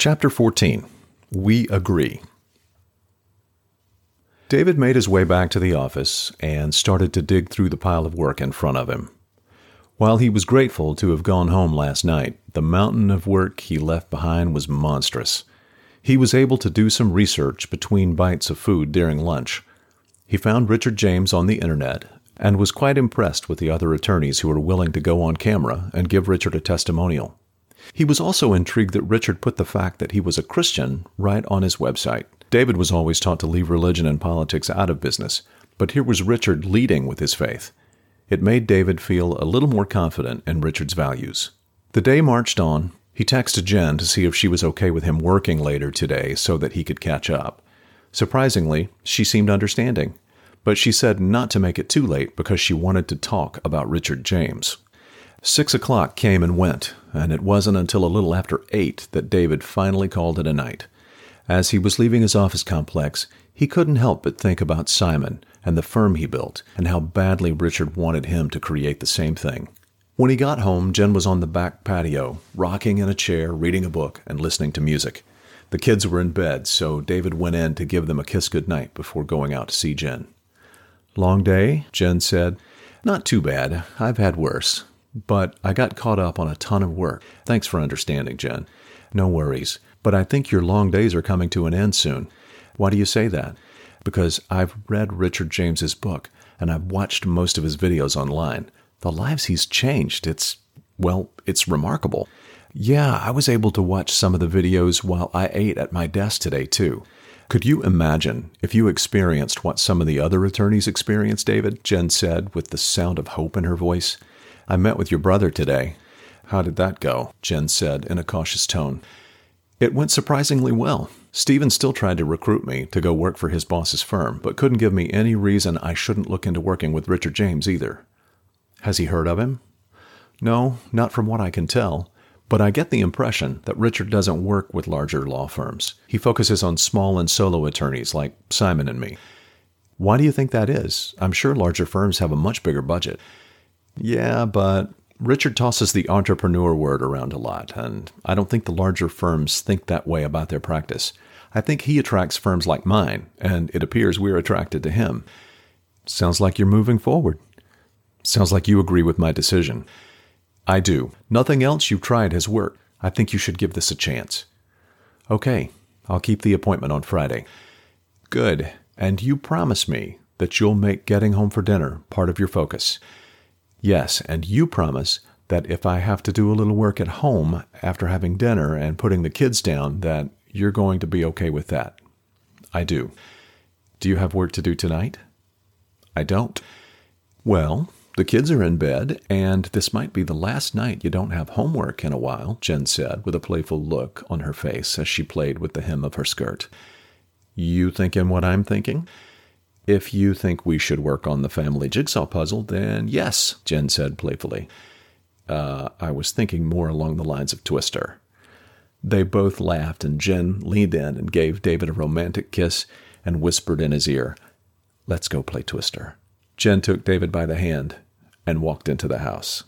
Chapter 14 We Agree. David made his way back to the office and started to dig through the pile of work in front of him. While he was grateful to have gone home last night, the mountain of work he left behind was monstrous. He was able to do some research between bites of food during lunch. He found Richard James on the internet and was quite impressed with the other attorneys who were willing to go on camera and give Richard a testimonial. He was also intrigued that Richard put the fact that he was a Christian right on his website. David was always taught to leave religion and politics out of business, but here was Richard leading with his faith. It made David feel a little more confident in Richard's values. The day marched on. He texted Jen to see if she was okay with him working later today so that he could catch up. Surprisingly, she seemed understanding, but she said not to make it too late because she wanted to talk about Richard James. Six o'clock came and went, and it wasn't until a little after eight that David finally called it a night. As he was leaving his office complex, he couldn't help but think about Simon and the firm he built, and how badly Richard wanted him to create the same thing. When he got home, Jen was on the back patio, rocking in a chair, reading a book, and listening to music. The kids were in bed, so David went in to give them a kiss goodnight before going out to see Jen. Long day? Jen said. Not too bad. I've had worse. But I got caught up on a ton of work. Thanks for understanding, Jen. No worries. But I think your long days are coming to an end soon. Why do you say that? Because I've read Richard James's book and I've watched most of his videos online. The lives he's changed, it's, well, it's remarkable. Yeah, I was able to watch some of the videos while I ate at my desk today, too. Could you imagine if you experienced what some of the other attorneys experienced, David? Jen said with the sound of hope in her voice. I met with your brother today. How did that go? Jen said in a cautious tone. It went surprisingly well. Stephen still tried to recruit me to go work for his boss's firm, but couldn't give me any reason I shouldn't look into working with Richard James either. Has he heard of him? No, not from what I can tell. But I get the impression that Richard doesn't work with larger law firms. He focuses on small and solo attorneys like Simon and me. Why do you think that is? I'm sure larger firms have a much bigger budget. Yeah, but Richard tosses the entrepreneur word around a lot, and I don't think the larger firms think that way about their practice. I think he attracts firms like mine, and it appears we're attracted to him. Sounds like you're moving forward. Sounds like you agree with my decision. I do. Nothing else you've tried has worked. I think you should give this a chance. Okay, I'll keep the appointment on Friday. Good. And you promise me that you'll make getting home for dinner part of your focus. Yes, and you promise that if I have to do a little work at home after having dinner and putting the kids down, that you're going to be okay with that. I do. Do you have work to do tonight? I don't. Well, the kids are in bed, and this might be the last night you don't have homework in a while, Jen said, with a playful look on her face as she played with the hem of her skirt. You thinking what I'm thinking? If you think we should work on the family jigsaw puzzle, then yes, Jen said playfully. Uh, I was thinking more along the lines of Twister. They both laughed, and Jen leaned in and gave David a romantic kiss and whispered in his ear, Let's go play Twister. Jen took David by the hand and walked into the house.